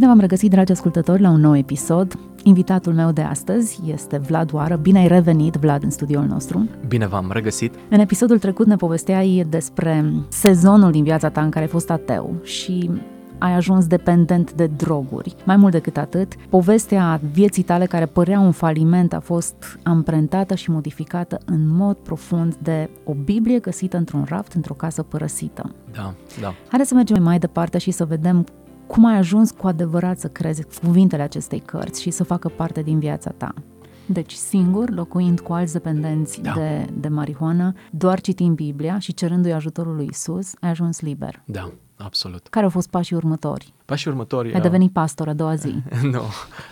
Bine v-am regăsit, dragi ascultători, la un nou episod. Invitatul meu de astăzi este Vlad Oară. Bine ai revenit, Vlad, în studioul nostru. Bine v-am regăsit. În episodul trecut ne povesteai despre sezonul din viața ta în care ai fost ateu și ai ajuns dependent de droguri. Mai mult decât atât, povestea vieții tale care părea un faliment a fost amprentată și modificată în mod profund de o Biblie găsită într-un raft într-o casă părăsită. Da, da. Haideți să mergem mai departe și să vedem cum ai ajuns cu adevărat să crezi cuvintele acestei cărți și să facă parte din viața ta. Deci singur, locuind cu alți dependenți Da. de, de marihuană, doar citind Biblia și cerându-i ajutorul lui Isus, ai ajuns liber. Da, absolut. Care au fost pașii următori? Pașii următori... Ai devenit pastor a doua zi. Nu,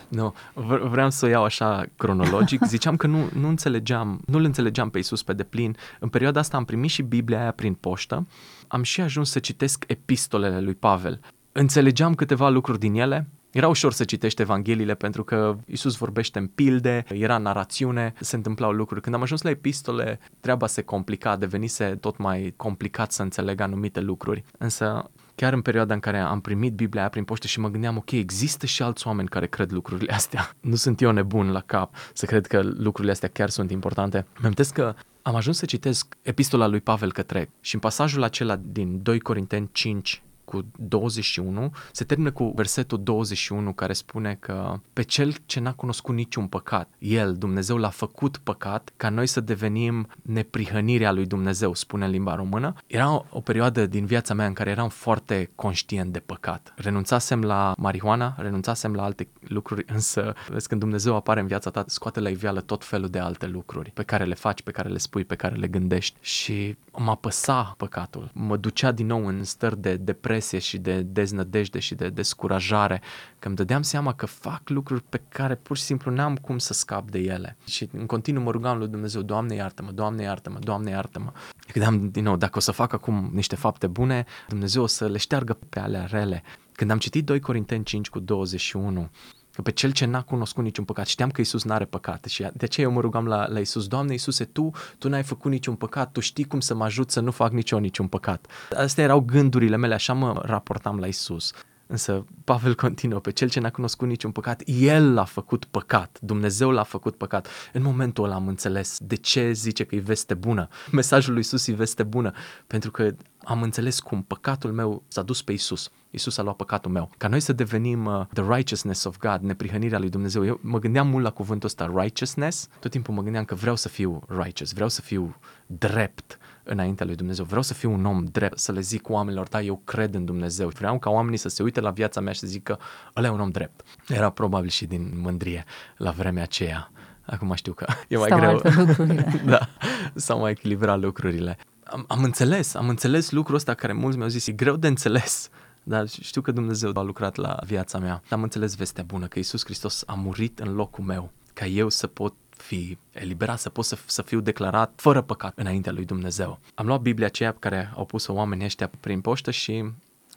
nu. V- vreau să o iau așa cronologic. Ziceam că nu, nu înțelegeam, nu-L înțelegeam pe Isus pe deplin. În perioada asta am primit și Biblia aia prin poștă. Am și ajuns să citesc epistolele lui Pavel. Înțelegeam câteva lucruri din ele, era ușor să citești Evangheliile pentru că Isus vorbește în pilde, era narațiune, se întâmplau lucruri. Când am ajuns la epistole, treaba se complica, devenise tot mai complicat să înțeleg anumite lucruri. Însă chiar în perioada în care am primit Biblia aia prin poștă și mă gândeam, ok, există și alți oameni care cred lucrurile astea. Nu sunt eu nebun la cap să cred că lucrurile astea chiar sunt importante. Mi-am că am ajuns să citesc epistola lui Pavel către și în pasajul acela din 2 Corinteni 5 cu 21, se termină cu versetul 21 care spune că pe cel ce n-a cunoscut niciun păcat, el, Dumnezeu, l-a făcut păcat ca noi să devenim neprihănirea lui Dumnezeu, spune în limba română. Era o, o perioadă din viața mea în care eram foarte conștient de păcat. Renunțasem la marihuana, renunțasem la alte lucruri, însă vezi când Dumnezeu apare în viața ta, scoate la iveală tot felul de alte lucruri pe care le faci, pe care le spui, pe care le gândești și mă apăsa păcatul. Mă ducea din nou în stări de depresie și de deznădejde și de descurajare, că îmi dădeam seama că fac lucruri pe care pur și simplu n-am cum să scap de ele. Și în continuu mă rugam lui Dumnezeu, Doamne iartă-mă, Doamne iartă-mă, Doamne iartă-mă. Gândeam din nou, dacă o să fac acum niște fapte bune, Dumnezeu o să le șteargă pe alea rele. Când am citit 2 Corinteni 5 cu 21, că pe cel ce n-a cunoscut niciun păcat, știam că Isus n-are păcat și de aceea eu mă rugam la, la Isus, Doamne Isuse, Tu, Tu n-ai făcut niciun păcat, Tu știi cum să mă ajut să nu fac nici eu niciun păcat. Astea erau gândurile mele, așa mă raportam la Isus. Însă Pavel continuă, pe cel ce n-a cunoscut niciun păcat, el l-a făcut păcat, Dumnezeu l-a făcut păcat. În momentul ăla am înțeles de ce zice că e veste bună. Mesajul lui Isus e veste bună, pentru că am înțeles cum păcatul meu s-a dus pe Isus. Isus a luat păcatul meu. Ca noi să devenim uh, the righteousness of God, neprihănirea lui Dumnezeu. Eu mă gândeam mult la cuvântul ăsta, righteousness. Tot timpul mă gândeam că vreau să fiu righteous, vreau să fiu drept înaintea lui Dumnezeu. Vreau să fiu un om drept, să le zic oamenilor, da, eu cred în Dumnezeu. Vreau ca oamenii să se uite la viața mea și să zică, ăla e un om drept. Era probabil și din mândrie la vremea aceea. Acum știu că e mai Stau greu. altfel lucrurile. da, s-au mai echilibrat lucrurile. Am, am înțeles, am înțeles lucrul ăsta care mulți mi-au zis, e greu de înțeles. Dar știu că Dumnezeu a lucrat la viața mea. Am înțeles vestea bună, că Isus Hristos a murit în locul meu, ca eu să pot fi eliberat, să pot să, să fiu declarat fără păcat înaintea lui Dumnezeu. Am luat Biblia aceea pe care au pus-o oamenii ăștia prin poștă și,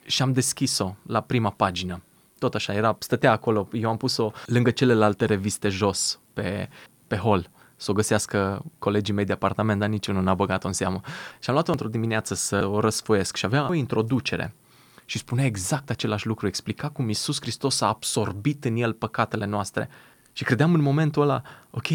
și am deschis-o la prima pagină. Tot așa, era, stătea acolo, eu am pus-o lângă celelalte reviste jos pe, pe hol să o găsească colegii mei de apartament, dar niciunul n-a băgat-o în seamă. Și am luat-o într-o dimineață să o răsfoiesc și avea o introducere și spunea exact același lucru, explica cum Isus Hristos a absorbit în el păcatele noastre. Și credeam în momentul ăla, ok,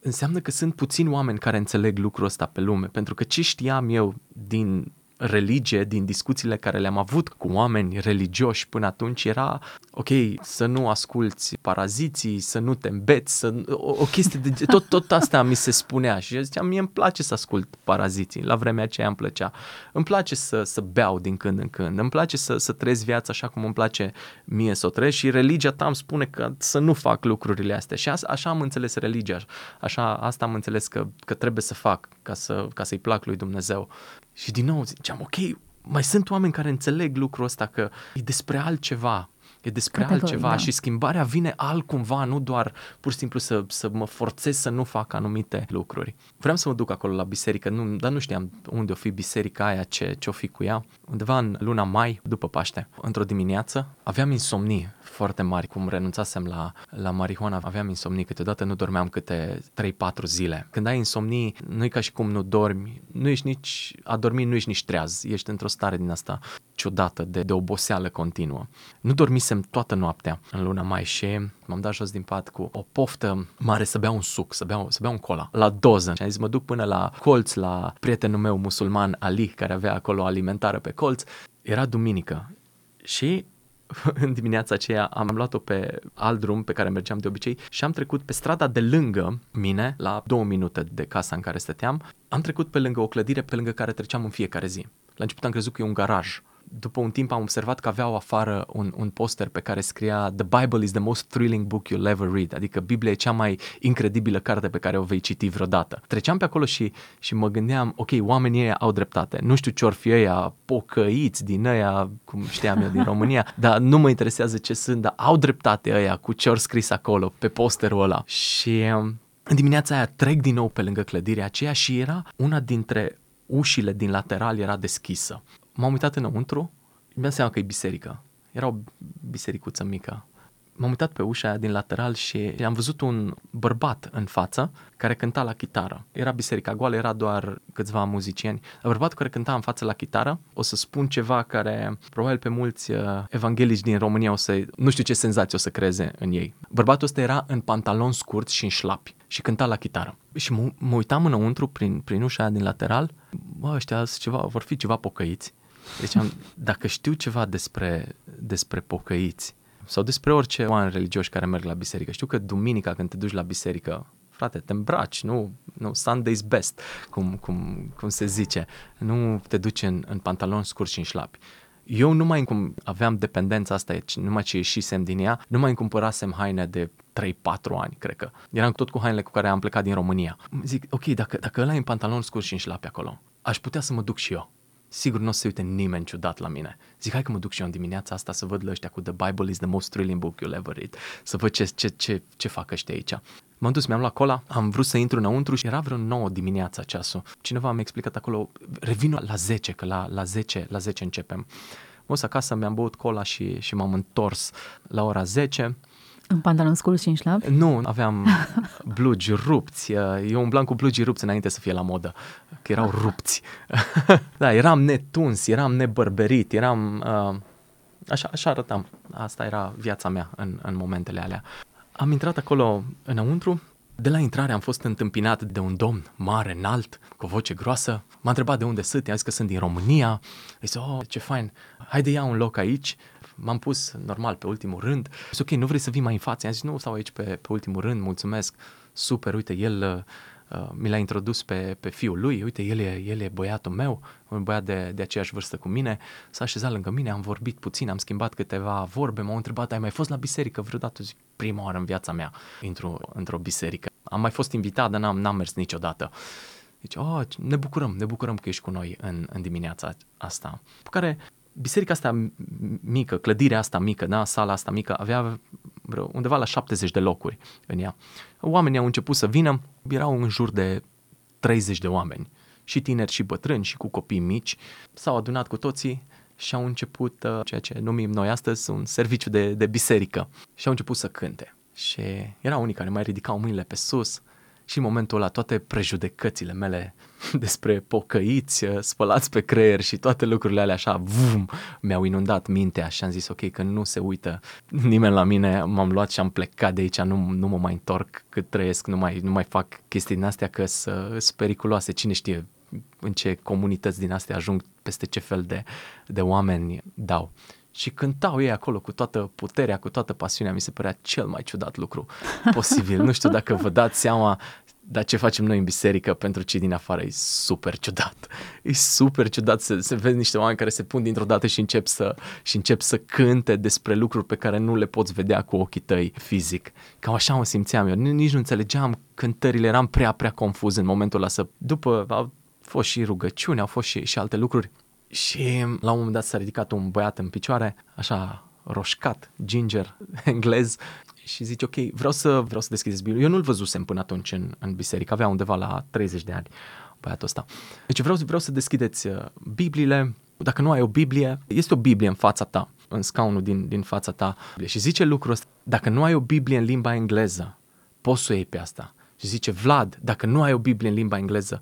înseamnă că sunt puțini oameni care înțeleg lucrul ăsta pe lume, pentru că ce știam eu din religie, din discuțiile care le-am avut cu oameni religioși până atunci era, ok, să nu asculți paraziții, să nu te îmbeți, să, o, o chestie de tot, tot asta mi se spunea și eu ziceam, mie îmi place să ascult paraziții, la vremea aceea îmi plăcea. Îmi place să, să beau din când în când, îmi place să, să trăiesc viața așa cum îmi place mie să o trăiesc și religia ta îmi spune că să nu fac lucrurile astea și așa, așa am înțeles religia, așa asta am înțeles că, că trebuie să fac ca, să, ca să-i plac lui Dumnezeu. Și din nou ziceam, ok, mai sunt oameni care înțeleg lucrul ăsta că e despre altceva, E despre Categoric, altceva da. și schimbarea vine altcumva, nu doar pur și simplu să, să mă forțez să nu fac anumite lucruri. Vreau să mă duc acolo la biserică, nu, dar nu știam unde o fi biserica aia, ce, ce o fi cu ea. Undeva în luna mai, după Paște, într-o dimineață, aveam insomnii foarte mari, cum renunțasem la, la marihuana, aveam insomnii, câteodată nu dormeam câte 3-4 zile. Când ai insomnii, nu e ca și cum nu dormi, nu ești nici, a dormi nu ești nici treaz, ești într-o stare din asta ciudată de, de oboseală continuă. Nu dormisem toată noaptea în luna mai și m-am dat jos din pat cu o poftă mare să beau un suc, să beau, să beau un cola, la doză. Și am zis, mă duc până la colț, la prietenul meu musulman Ali, care avea acolo alimentară pe colț. Era duminică și în dimineața aceea am luat-o pe alt drum pe care mergeam de obicei și am trecut pe strada de lângă mine, la două minute de casa în care stăteam, am trecut pe lângă o clădire pe lângă care treceam în fiecare zi. La început am crezut că e un garaj. După un timp am observat că aveau afară un, un poster pe care scria The Bible is the most thrilling book you'll ever read, adică Biblia e cea mai incredibilă carte pe care o vei citi vreodată. Treceam pe acolo și, și mă gândeam, ok, oamenii ăia au dreptate, nu știu ce or fi ăia pocăiți din ăia, cum știam eu din România, dar nu mă interesează ce sunt, dar au dreptate ăia cu ce ori scris acolo pe posterul ăla. Și um, în dimineața aia trec din nou pe lângă clădirea aceea și era una dintre ușile din lateral era deschisă. M-am uitat înăuntru, mi-am seama că e biserică. Era o bisericuță mică. M-am uitat pe ușa aia din lateral și am văzut un bărbat în față care cânta la chitară. Era biserica goală, era doar câțiva muzicieni. Bărbatul care cânta în față la chitară, o să spun ceva care probabil pe mulți uh, evanghelici din România o să, nu știu ce senzație o să creeze în ei. Bărbatul ăsta era în pantaloni scurți și în șlapi și cânta la chitară. Și mă, mă uitam înăuntru prin, prin ușa aia din lateral, bă, ăștia ceva, vor fi ceva pocăiți. Deci am, dacă știu ceva despre, despre pocăiți sau despre orice oameni religioși care merg la biserică, știu că duminica când te duci la biserică, frate, te îmbraci, nu, nu Sunday's best, cum, cum, cum se zice, nu te duci în, în pantaloni scurți și în șlapi. Eu nu mai încum, aveam dependența asta, numai ce ieșisem din ea, nu mai cumpărasem haine de 3-4 ani, cred că. Eram tot cu hainele cu care am plecat din România. Zic, ok, dacă, dacă ăla e în pantaloni scurți și în șlapi acolo, aș putea să mă duc și eu sigur nu o să se uite nimeni ciudat la mine. Zic, hai că mă duc și eu în dimineața asta să văd la ăștia cu The Bible is the most thrilling book you'll ever read, să văd ce, ce, ce, ce fac ăștia aici. M-am dus, mi-am luat cola, am vrut să intru înăuntru și era vreo 9 dimineața ceasul. Cineva mi-a explicat acolo, revin la 10, că la, la 10, la 10 începem. M-am dus acasă, mi-am băut cola și, și m-am întors la ora 10 în pantalon scurs și în șlap? Nu, aveam blugi rupți. Eu umblam cu blugi rupți înainte să fie la modă, că erau rupți. da, eram netuns, eram nebărberit, eram... Uh, așa, așa arătam. Asta era viața mea în, în momentele alea. Am intrat acolo înăuntru, de la intrare am fost întâmpinat de un domn mare, înalt, cu o voce groasă. M-a întrebat de unde sunt, i-a zis că sunt din România. I zis, oh, ce fain, haide ia un loc aici m-am pus normal pe ultimul rând. Zis, ok, nu vrei să vii mai în față? I-am zis, nu, stau aici pe, pe ultimul rând, mulțumesc, super, uite, el uh, mi l-a introdus pe, pe fiul lui, uite, el e, el e băiatul meu, un băiat de, de aceeași vârstă cu mine, s-a așezat lângă mine, am vorbit puțin, am schimbat câteva vorbe, m-au întrebat, ai mai fost la biserică vreodată? Zic, prima oară în viața mea intru într-o biserică. Am mai fost invitat, dar n-am, n-am mers niciodată. Deci, oh, ne bucurăm, ne bucurăm că ești cu noi în, în dimineața asta. Pe care biserica asta mică, clădirea asta mică, da, sala asta mică, avea vreo, undeva la 70 de locuri în ea. Oamenii au început să vină, erau în jur de 30 de oameni, și tineri și bătrâni și cu copii mici, s-au adunat cu toții și au început uh, ceea ce numim noi astăzi un serviciu de, de biserică și au început să cânte. Și erau unii care mai ridicau mâinile pe sus, și în momentul ăla toate prejudecățile mele despre pocăiți, uh, spălați pe creier și toate lucrurile alea așa, vum, mi-au inundat mintea și am zis ok, că nu se uită nimeni la mine, m-am luat și am plecat de aici, nu, nu mă mai întorc cât trăiesc, nu mai, nu mai fac chestii din astea că sunt periculoase, cine știe în ce comunități din astea ajung, peste ce fel de, de oameni dau și cântau ei acolo cu toată puterea, cu toată pasiunea, mi se părea cel mai ciudat lucru posibil. nu știu dacă vă dați seama, dar ce facem noi în biserică pentru cei din afară e super ciudat. E super ciudat să, să vezi niște oameni care se pun dintr-o dată și încep, să, și încep să cânte despre lucruri pe care nu le poți vedea cu ochii tăi fizic. Cam așa mă simțeam eu. Nici nu înțelegeam cântările, eram prea, prea confuz în momentul ăla. Să... După au fost și rugăciuni, au fost și, și alte lucruri și la un moment dat s-a ridicat un băiat în picioare, așa roșcat, ginger, englez și zice, ok, vreau să, vreau să deschideți Biblia. Eu nu-l văzusem până atunci în, în biserică, avea undeva la 30 de ani băiatul ăsta. Deci vreau, vreau să deschideți uh, Bibliile, dacă nu ai o Biblie, este o Biblie în fața ta, în scaunul din, din fața ta. Și zice lucrul ăsta, dacă nu ai o Biblie în limba engleză, poți să o iei pe asta. Și zice, Vlad, dacă nu ai o Biblie în limba engleză,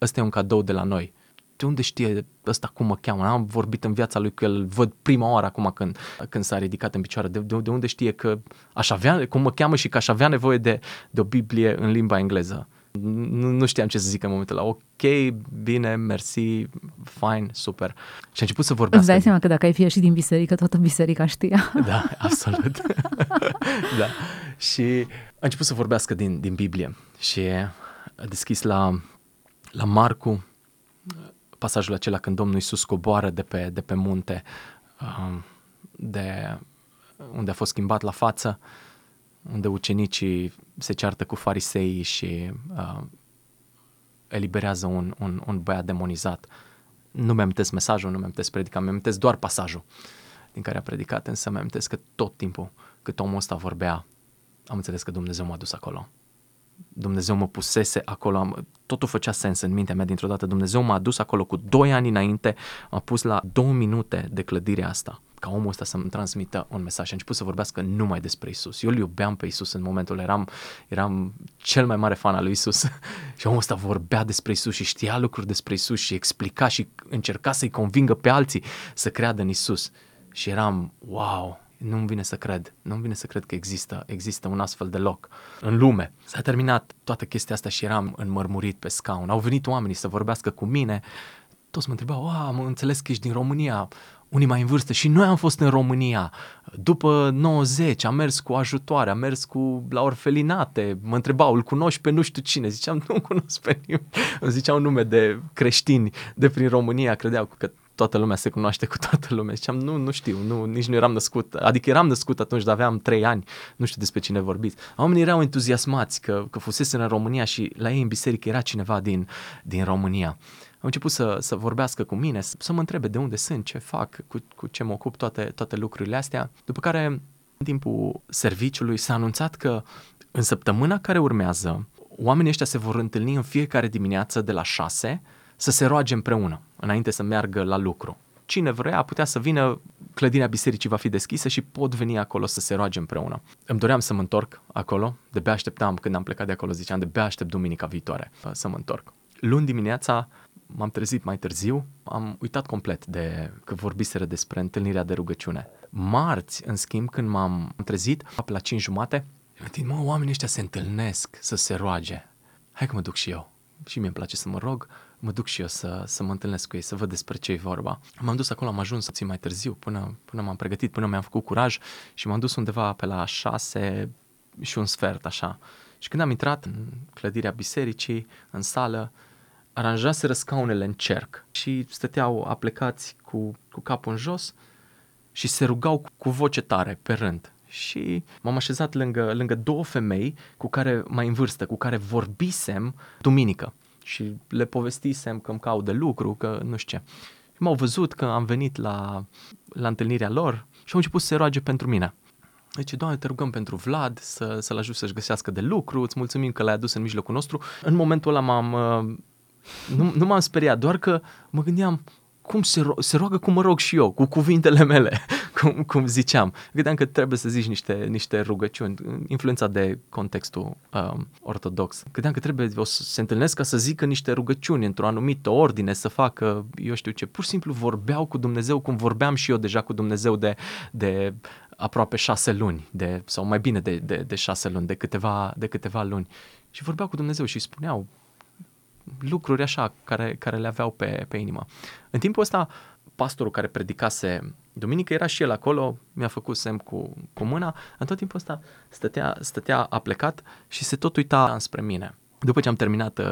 ăsta e un cadou de la noi. De unde știe ăsta cum mă cheamă? Am vorbit în viața lui cu el, văd prima oară acum când, când s-a ridicat în picioare. De, de, de unde știe că aș avea, cum mă cheamă și că aș avea nevoie de, de o Biblie în limba engleză? Nu, nu știam ce să zic în momentul ăla. Ok, bine, mersi, fine, super. Și a început să vorbească. Îți dai seama că dacă ai fi și din biserică, toată biserica știa. Da, absolut. da. Și a început să vorbească din, din Biblie și a deschis la, la Marcu pasajul acela când Domnul Iisus coboară de pe, de pe munte, um, de unde a fost schimbat la față, unde ucenicii se ceartă cu farisei și uh, eliberează un, un, un băiat demonizat. Nu mi-am mesajul, nu mi-am predica, mi-am doar pasajul din care a predicat, însă mi-am că tot timpul cât omul ăsta vorbea, am înțeles că Dumnezeu m-a dus acolo. Dumnezeu mă pusese acolo, totul făcea sens în mintea mea dintr-o dată. Dumnezeu m-a dus acolo cu doi ani înainte, m-a pus la două minute de clădire asta, ca omul ăsta să-mi transmită un mesaj și a început să vorbească numai despre Isus. Eu îl iubeam pe Isus în momentul, eram, eram cel mai mare fan al lui Isus și omul ăsta vorbea despre Isus și știa lucruri despre Isus și explica și încerca să-i convingă pe alții să creadă în Isus. Și eram, wow, nu-mi vine să cred, nu-mi vine să cred că există, există un astfel de loc în lume. S-a terminat toată chestia asta și eram înmărmurit pe scaun. Au venit oamenii să vorbească cu mine, toți mă întrebau, wow, am înțeles că ești din România, unii mai în vârstă. Și noi am fost în România. După 90, am mers cu ajutoare, am mers cu la orfelinate, mă întrebau, îl cunoști pe nu știu cine, ziceam, nu cunosc pe nimeni, îmi ziceau nume de creștini de prin România, credeau că toată lumea se cunoaște cu toată lumea. Ziceam, nu, nu știu, nu, nici nu eram născut. Adică eram născut atunci, dar aveam trei ani, nu știu despre cine vorbiți. Oamenii erau entuziasmați că, că fusese în România și la ei în biserică era cineva din, din România. Au început să, să vorbească cu mine, să, să mă întrebe de unde sunt, ce fac, cu, cu ce mă ocup, toate, toate lucrurile astea. După care, în timpul serviciului, s-a anunțat că în săptămâna care urmează, oamenii ăștia se vor întâlni în fiecare dimineață de la 6 să se roage împreună, înainte să meargă la lucru. Cine vrea putea să vină, clădirea bisericii va fi deschisă și pot veni acolo să se roage împreună. Îmi doream să mă întorc acolo, de bea așteptam când am plecat de acolo, ziceam de bea aștept duminica viitoare uh, să mă întorc. Luni dimineața m-am trezit mai târziu, am uitat complet de că vorbiseră despre întâlnirea de rugăciune. Marți, în schimb, când m-am trezit, la 5 jumate, am zis, mă, oamenii ăștia se întâlnesc să se roage. Hai că mă duc și eu. Și mie îmi place să mă rog mă duc și eu să, să mă întâlnesc cu ei, să văd despre ce e vorba. M-am dus acolo, am ajuns țin mai târziu, până, până m-am pregătit, până mi-am făcut curaj și m-am dus undeva pe la șase și un sfert, așa. Și când am intrat în clădirea bisericii, în sală, aranjaseră scaunele în cerc și stăteau aplecați cu, cu capul în jos și se rugau cu, cu voce tare, pe rând. Și m-am așezat lângă, lângă două femei cu care mai în vârstă, cu care vorbisem duminică și le povestisem că îmi caut de lucru, că nu știu ce. Și m-au văzut că am venit la, la întâlnirea lor și au început să se roage pentru mine. Deci, Doamne, te rugăm pentru Vlad să, să-l ajut să-și găsească de lucru, îți mulțumim că l-ai adus în mijlocul nostru. În momentul ăla m-am, uh, nu, nu m-am speriat, doar că mă gândeam, cum se, ro- se roagă cum mă rog și eu, cu cuvintele mele, cum, cum ziceam. Gândeam că trebuie să zici niște, niște rugăciuni, influența de contextul um, ortodox. Gândeam că trebuie o să se întâlnesc ca să zică niște rugăciuni într-o anumită ordine, să facă, eu știu ce, pur și simplu vorbeau cu Dumnezeu cum vorbeam și eu deja cu Dumnezeu de, de aproape șase luni, de, sau mai bine de, de, de șase luni, de câteva, de câteva luni. Și vorbeau cu Dumnezeu și spuneau lucruri așa care, care le aveau pe, pe inimă. În timpul ăsta, pastorul care predicase duminică era și el acolo, mi-a făcut semn cu, cu mâna, în tot timpul ăsta stătea, stătea aplecat și se tot uita înspre mine. După ce am terminat uh,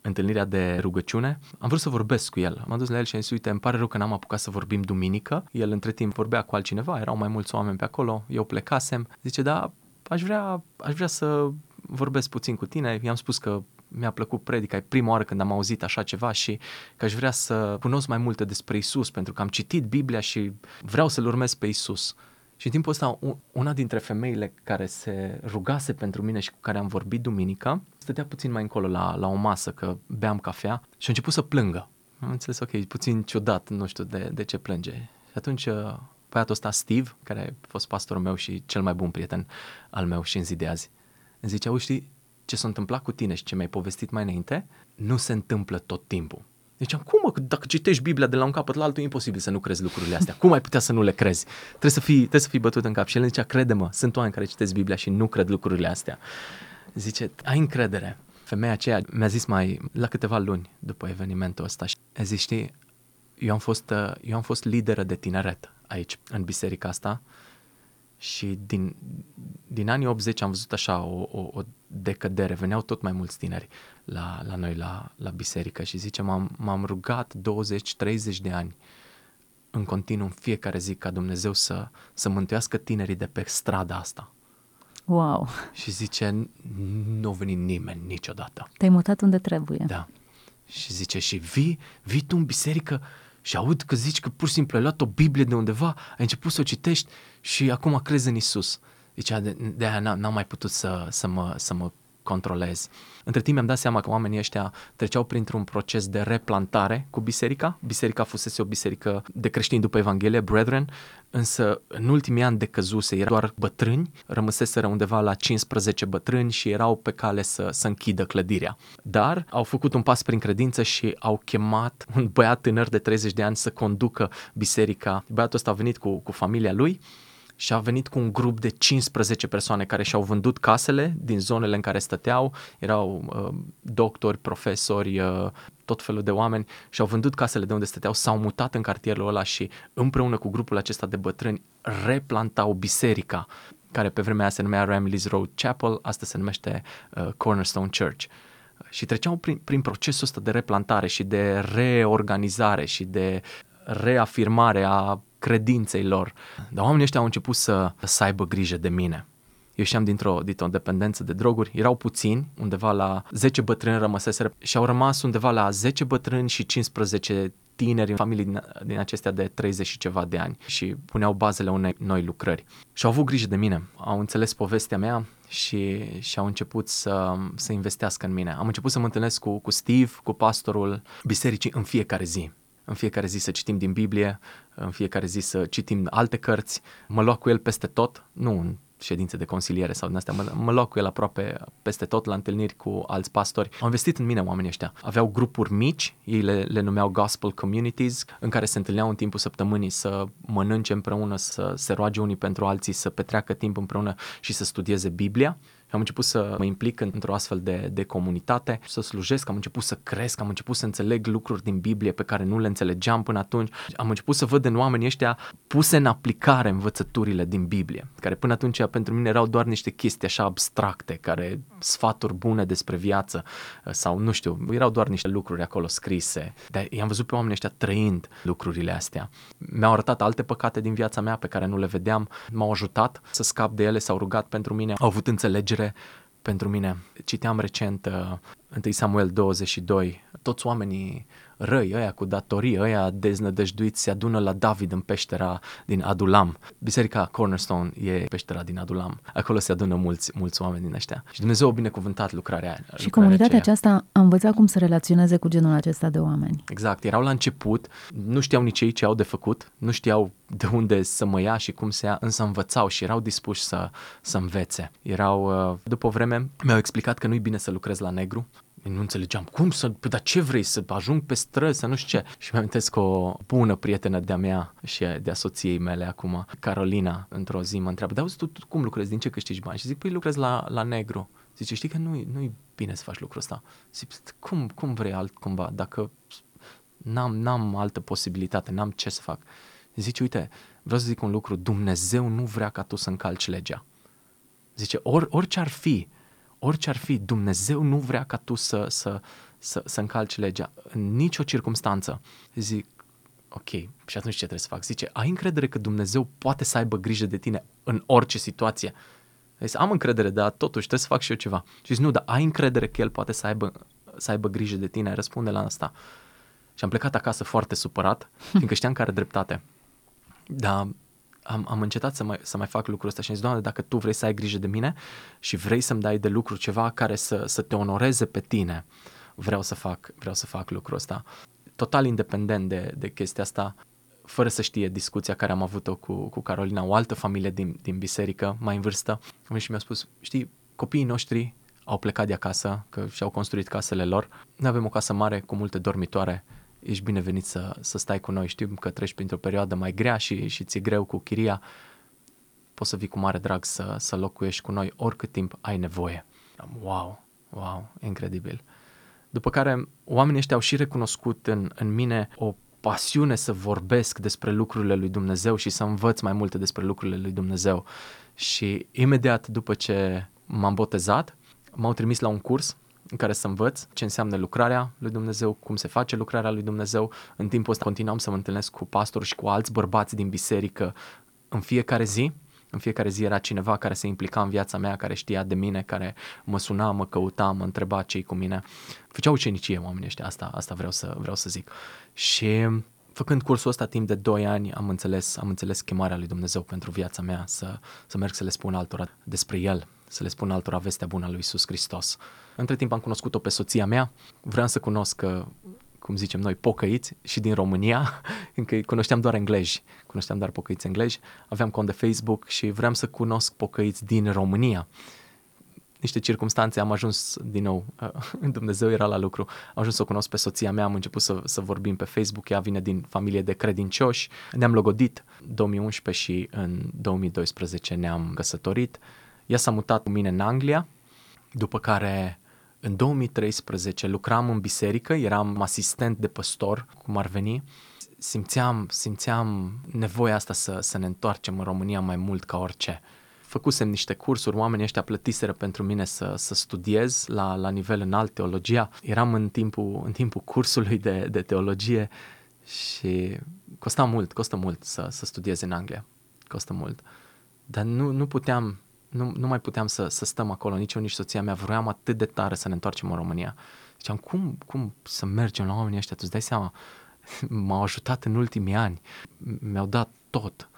întâlnirea de rugăciune, am vrut să vorbesc cu el. M-am dus la el și am zis, uite, îmi pare rău că n-am apucat să vorbim duminică. El între timp vorbea cu altcineva, erau mai mulți oameni pe acolo, eu plecasem. Zice, da, aș vrea, aș vrea să vorbesc puțin cu tine. I-am spus că mi-a plăcut predica, e prima oară când am auzit așa ceva și că aș vrea să cunosc mai multe despre Isus, pentru că am citit Biblia și vreau să-L urmez pe Isus. Și în timpul ăsta, una dintre femeile care se rugase pentru mine și cu care am vorbit duminică, stătea puțin mai încolo la, la o masă, că beam cafea și a început să plângă. Am înțeles, ok, puțin ciudat, nu știu de, de ce plânge. Și atunci uh, băiatul ăsta, Steve, care a fost pastorul meu și cel mai bun prieten al meu și în zi de azi, îmi zicea, știi, ce s-a întâmplat cu tine și ce mi-ai povestit mai înainte, nu se întâmplă tot timpul. Deci, cum mă, dacă citești Biblia de la un capăt la altul, e imposibil să nu crezi lucrurile astea. Cum ai putea să nu le crezi? Trebuie să fii, trebuie să fii bătut în cap. Și el zicea, crede-mă, sunt oameni care citesc Biblia și nu cred lucrurile astea. Zice, ai încredere. Femeia aceea mi-a zis mai la câteva luni după evenimentul ăsta și a zis, știi, eu am fost, eu am fost lideră de tineret aici, în biserica asta și din, din anii 80 am văzut așa o, o, o decădere, veneau tot mai mulți tineri la, la noi la, la biserică și zice, m-am, m-am rugat 20-30 de ani în continuu în fiecare zi ca Dumnezeu să, să mântuiască tinerii de pe strada asta. Wow! Și zice, nu a venit nimeni niciodată. Te-ai mutat unde trebuie. Da. Și zice, și vii, vii tu în biserică și aud că zici că pur și simplu ai luat o Biblie de undeva, ai început să o citești și acum crezi în Isus. Zicea, de, de aia n-am mai putut să, să, mă, să mă controlez. Între timp mi-am dat seama că oamenii ăștia treceau printr-un proces de replantare cu biserica. Biserica fusese o biserică de creștini după Evanghelie, Brethren, însă în ultimii ani decăzuse, erau doar bătrâni, rămăseseră undeva la 15 bătrâni și erau pe cale să, să închidă clădirea. Dar au făcut un pas prin credință și au chemat un băiat tânăr de 30 de ani să conducă biserica. Băiatul ăsta a venit cu, cu familia lui și a venit cu un grup de 15 persoane care și-au vândut casele din zonele în care stăteau, erau uh, doctori, profesori, uh, tot felul de oameni și-au vândut casele de unde stăteau, s-au mutat în cartierul ăla și împreună cu grupul acesta de bătrâni replantau biserica care pe vremea aia se numea Ramleys Road Chapel, asta se numește uh, Cornerstone Church. Și treceau prin, prin procesul ăsta de replantare și de reorganizare și de reafirmare a credinței lor. Dar oamenii ăștia au început să, să aibă grijă de mine. Eu știam dintr-o, dintr-o dependență de droguri, erau puțini, undeva la 10 bătrâni rămăseseră și au rămas undeva la 10 bătrâni și 15 tineri în familii din, din acestea de 30 și ceva de ani și puneau bazele unei noi lucrări. Și au avut grijă de mine, au înțeles povestea mea și, și au început să, să investească în mine. Am început să mă întâlnesc cu, cu Steve, cu pastorul bisericii în fiecare zi în fiecare zi să citim din Biblie, în fiecare zi să citim alte cărți, mă lua cu el peste tot, nu în ședințe de consiliere sau din astea, mă, mă lua cu el aproape peste tot la întâlniri cu alți pastori. Au investit în mine oamenii ăștia. Aveau grupuri mici, ei le, le numeau gospel communities, în care se întâlneau în timpul săptămânii să mănânce împreună, să se roage unii pentru alții, să petreacă timp împreună și să studieze Biblia am început să mă implic într-o astfel de, de comunitate, să slujesc, am început să cresc, am început să înțeleg lucruri din Biblie pe care nu le înțelegeam până atunci. Am început să văd în oamenii ăștia puse în aplicare învățăturile din Biblie, care până atunci pentru mine erau doar niște chestii așa abstracte, care sfaturi bune despre viață sau nu știu, erau doar niște lucruri acolo scrise. Dar i-am văzut pe oamenii ăștia trăind lucrurile astea. Mi-au arătat alte păcate din viața mea pe care nu le vedeam, m-au ajutat să scap de ele, s-au rugat pentru mine, au avut înțelegere înțelegere pentru mine. Citeam recent uh, 1 Samuel 22, toți oamenii răi, ăia cu datorii, ăia deznădăjduiți se adună la David în peștera din Adulam. Biserica Cornerstone e peștera din Adulam. Acolo se adună mulți, mulți oameni din ăștia. Și Dumnezeu a binecuvântat lucrarea aia. Și comunitatea aceea. aceasta a învățat cum să relaționeze cu genul acesta de oameni. Exact, erau la început, nu știau nici ei ce au de făcut, nu știau de unde să mă ia și cum să ia, însă învățau și erau dispuși să, să învețe. Erau, uh, după o vreme, mi-au explicat că nu-i bine să lucrez la negru, nu înțelegeam cum să, păi, dar ce vrei, să ajung pe străzi, să nu știu ce. Și mi-am amintesc o bună prietenă de-a mea și de-a soției mele acum, Carolina, într-o zi mă întreabă, dar tu, tu cum lucrezi, din ce câștigi bani? Și zic, păi lucrez la, la negru. Zice, știi că nu-i, nu-i bine să faci lucrul ăsta. Zic, cum, cum vrei altcumva, dacă n-am, n-am altă posibilitate, n-am ce să fac. Zice, uite, vreau să zic un lucru, Dumnezeu nu vrea ca tu să încalci legea. Zice, or, orice ar fi, orice ar fi, Dumnezeu nu vrea ca tu să, să, să, să încalci legea în nicio circunstanță. Zic, ok, și atunci ce trebuie să fac? Zice, ai încredere că Dumnezeu poate să aibă grijă de tine în orice situație? Zis, am încredere, dar totuși trebuie să fac și eu ceva. Și zic, nu, dar ai încredere că el poate să aibă, să aibă grijă de tine, răspunde la asta. Și am plecat acasă foarte supărat, fiindcă știam că are dreptate. Dar am, am încetat să mai, să mai fac lucrul ăsta și am zis, Doamne, dacă Tu vrei să ai grijă de mine și vrei să-mi dai de lucru ceva care să, să te onoreze pe tine, vreau să fac, vreau să fac lucrul ăsta. Total independent de, de chestia asta, fără să știe discuția care am avut-o cu, cu Carolina, o altă familie din, din biserică, mai în vârstă, și mi-a spus, știi, copiii noștri au plecat de acasă, că și-au construit casele lor, nu avem o casă mare cu multe dormitoare, ești binevenit să, să stai cu noi, știu că treci printr-o perioadă mai grea și, și ți-e greu cu chiria, poți să vii cu mare drag să, să locuiești cu noi oricât timp ai nevoie. Wow, wow, incredibil. După care oamenii ăștia au și recunoscut în, în mine o pasiune să vorbesc despre lucrurile lui Dumnezeu și să învăț mai multe despre lucrurile lui Dumnezeu. Și imediat după ce m-am botezat, m-au trimis la un curs în care să învăț ce înseamnă lucrarea lui Dumnezeu, cum se face lucrarea lui Dumnezeu. În timpul ăsta continuam să mă întâlnesc cu pastori și cu alți bărbați din biserică în fiecare zi. În fiecare zi era cineva care se implica în viața mea, care știa de mine, care mă suna, mă căuta, mă întreba ce cu mine. Făceau ucenicie oamenii ăștia, asta, asta vreau, să, vreau să zic. Și făcând cursul ăsta timp de 2 ani, am înțeles, am înțeles chemarea lui Dumnezeu pentru viața mea, să, să merg să le spun altora despre El, să le spun altora vestea bună a lui Isus Hristos. Între timp am cunoscut-o pe soția mea, vreau să cunosc, cum zicem noi, pocăiți și din România, încă cunoșteam doar englezi, cunoșteam doar pocăiți englezi, aveam cont de Facebook și vreau să cunosc pocăiți din România. Niște circunstanțe am ajuns din nou, Dumnezeu era la lucru, am ajuns să o cunosc pe soția mea, am început să, să vorbim pe Facebook, ea vine din familie de credincioși, ne-am logodit 2011 și în 2012 ne-am căsătorit, ea s-a mutat cu mine în Anglia, după care în 2013 lucram în biserică, eram asistent de păstor, cum ar veni, simțeam, simțeam nevoia asta să, să ne întoarcem în România mai mult ca orice făcusem niște cursuri, oamenii ăștia plătiseră pentru mine să, să studiez la, la nivel înalt teologia. Eram în timpul, în timpul cursului de, de teologie și costa mult, costă mult să, să studiez în Anglia. Costă mult. Dar nu, nu puteam, nu, nu mai puteam să, să stăm acolo, nici eu, nici soția mea. Vroiam atât de tare să ne întoarcem în România. Ziceam, cum, cum să mergem la oamenii ăștia? Tu îți dai seama, m-au ajutat în ultimii ani, mi-au dat tot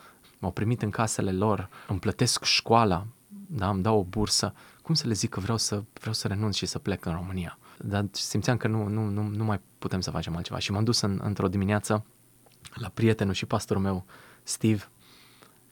m-au primit în casele lor, îmi plătesc școala, da, îmi dau o bursă, cum să le zic că vreau să, vreau să renunț și să plec în România? Dar simțeam că nu, nu, nu, nu mai putem să facem altceva. Și m-am dus în, într-o dimineață la prietenul și pastorul meu, Steve,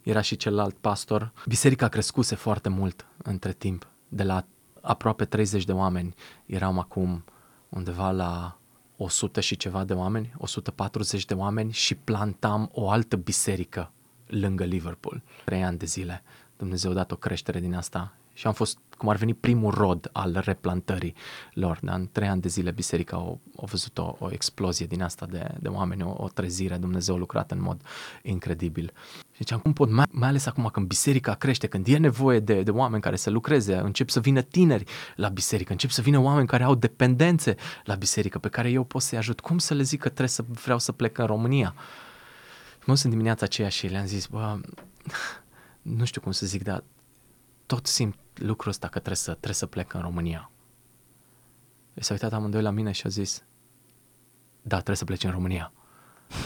era și celălalt pastor. Biserica crescuse foarte mult între timp, de la aproape 30 de oameni, eram acum undeva la 100 și ceva de oameni, 140 de oameni și plantam o altă biserică lângă Liverpool. Trei ani de zile. Dumnezeu a dat o creștere din asta și am fost, cum ar veni, primul rod al replantării lor. Da? În trei ani de zile biserica a, a văzut o, o explozie din asta de, de oameni, o, o trezire. Dumnezeu a lucrat în mod incredibil. Și ziceam, cum pot, mai, mai ales acum când biserica crește, când e nevoie de, de oameni care să lucreze, încep să vină tineri la biserică, încep să vină oameni care au dependențe la biserică, pe care eu pot să-i ajut. Cum să le zic că trebuie să vreau să plec în România? Mă în dimineața aceea și le-am zis, bă, nu știu cum să zic, dar tot simt lucrul ăsta că trebuie să, trebuie să plec în România. Și s-a uitat amândoi la mine și a zis, da, trebuie să pleci în România.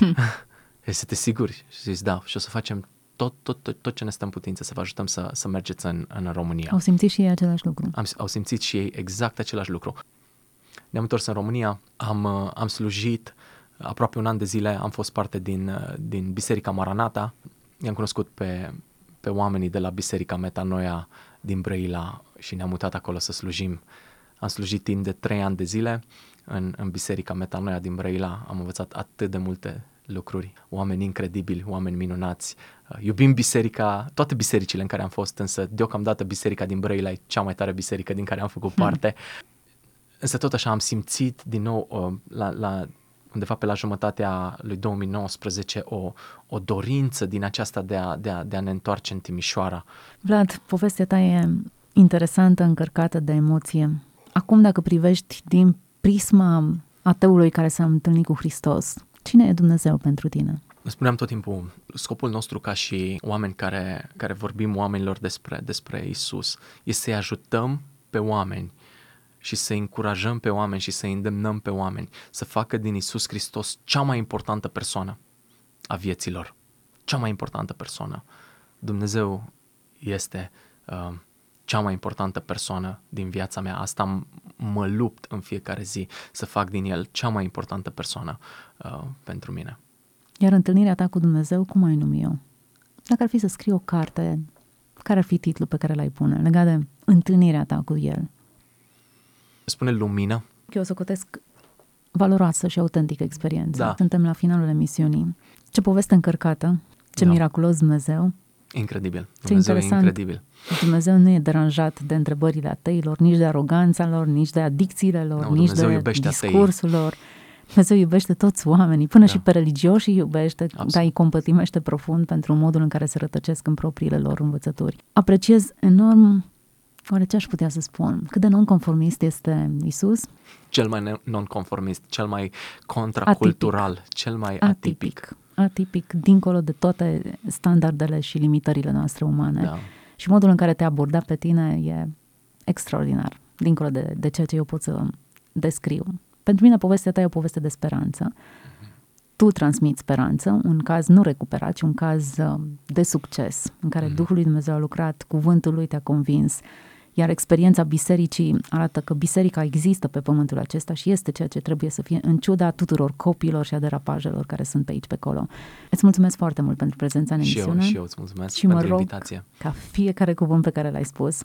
să te siguri? Și zis, da, și o să facem tot, tot, tot, tot ce ne stă în putință să vă ajutăm să, să mergeți în, în România. Au simțit și ei același lucru. Am, au simțit și ei exact același lucru. Ne-am întors în România, am, am slujit, aproape un an de zile am fost parte din, din Biserica Maranata. I-am cunoscut pe, pe oamenii de la Biserica Metanoia din Brăila și ne-am mutat acolo să slujim. Am slujit timp de trei ani de zile în, în Biserica Metanoia din Brăila. Am învățat atât de multe lucruri, oameni incredibili, oameni minunați. Iubim biserica, toate bisericile în care am fost, însă deocamdată biserica din Brăila e cea mai tare biserică din care am făcut hmm. parte. Hmm. Însă tot așa am simțit din nou uh, la, la undeva pe la jumătatea lui 2019 o, o dorință din aceasta de a, de, a, de a ne întoarce în Timișoara. Vlad, povestea ta e interesantă, încărcată de emoție. Acum, dacă privești din prisma ateului care s-a întâlnit cu Hristos, cine e Dumnezeu pentru tine? Spuneam tot timpul, scopul nostru ca și oameni care, care vorbim oamenilor despre, despre Isus este să-i ajutăm pe oameni și să încurajăm pe oameni și să îndemnăm pe oameni să facă din Isus Hristos cea mai importantă persoană a vieților. Cea mai importantă persoană. Dumnezeu este uh, cea mai importantă persoană din viața mea. Asta mă lupt în fiecare zi să fac din el cea mai importantă persoană uh, pentru mine. Iar întâlnirea ta cu Dumnezeu, cum ai numi eu? Dacă ar fi să scrii o carte, care ar fi titlul pe care l-ai pune legat de întâlnirea ta cu El? Spune lumină. Eu o să cotesc valoroasă și autentică experiență. Da. Suntem la finalul emisiunii. Ce poveste încărcată, ce Da. miraculos Dumnezeu. Incredibil. Ce Dumnezeu e interesant. incredibil. Dumnezeu nu e deranjat de întrebările ateilor, nici de aroganța lor, nici de adicțiile lor, Nu, nici Dumnezeu de iubește ateii. discursul lor. Dumnezeu iubește toți oamenii, până Da. și pe religioși îi iubește, Absolut. dar îi compătimește profund pentru modul în care se rătăcesc în propriile lor învățături. Apreciez enorm, oare ce aș putea să spun, cât de nonconformist este Isus, Cel mai ne- nonconformist, cel mai contracultural, cel mai atipic. atipic, atipic, dincolo de toate standardele și limitările noastre umane. Da. Și modul în care te-a abordat pe tine e extraordinar, dincolo de, de ceea ce eu pot să descriu. Pentru mine povestea ta e o poveste de speranță. Tu transmiți speranță, un caz nu recuperat, ci un caz uh, de succes, în care Duhul lui Dumnezeu a lucrat, cuvântul lui te-a convins, iar experiența bisericii arată că biserica există pe pământul acesta și este ceea ce trebuie să fie, în ciuda tuturor copiilor și a derapajelor care sunt pe aici, pe acolo. Îți mulțumesc foarte mult pentru prezența în Și eu, emisiune și eu îți mulțumesc și mă pentru rog invitație. ca fiecare cuvânt pe care l-ai spus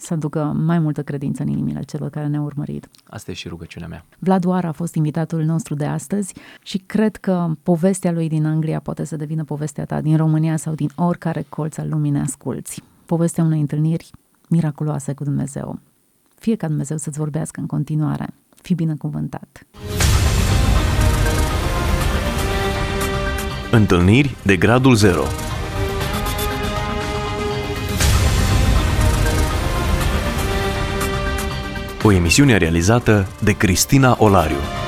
să aducă mai multă credință în inimile celor care ne-au urmărit. Asta e și rugăciunea mea. Vlad Oara a fost invitatul nostru de astăzi și cred că povestea lui din Anglia poate să devină povestea ta din România sau din oricare colț al lumii ne asculți. Povestea unei întâlniri miraculoase cu Dumnezeu. Fie ca Dumnezeu să-ți vorbească în continuare. Fii binecuvântat! Întâlniri de gradul 0 O emisiune realizată de Cristina Olariu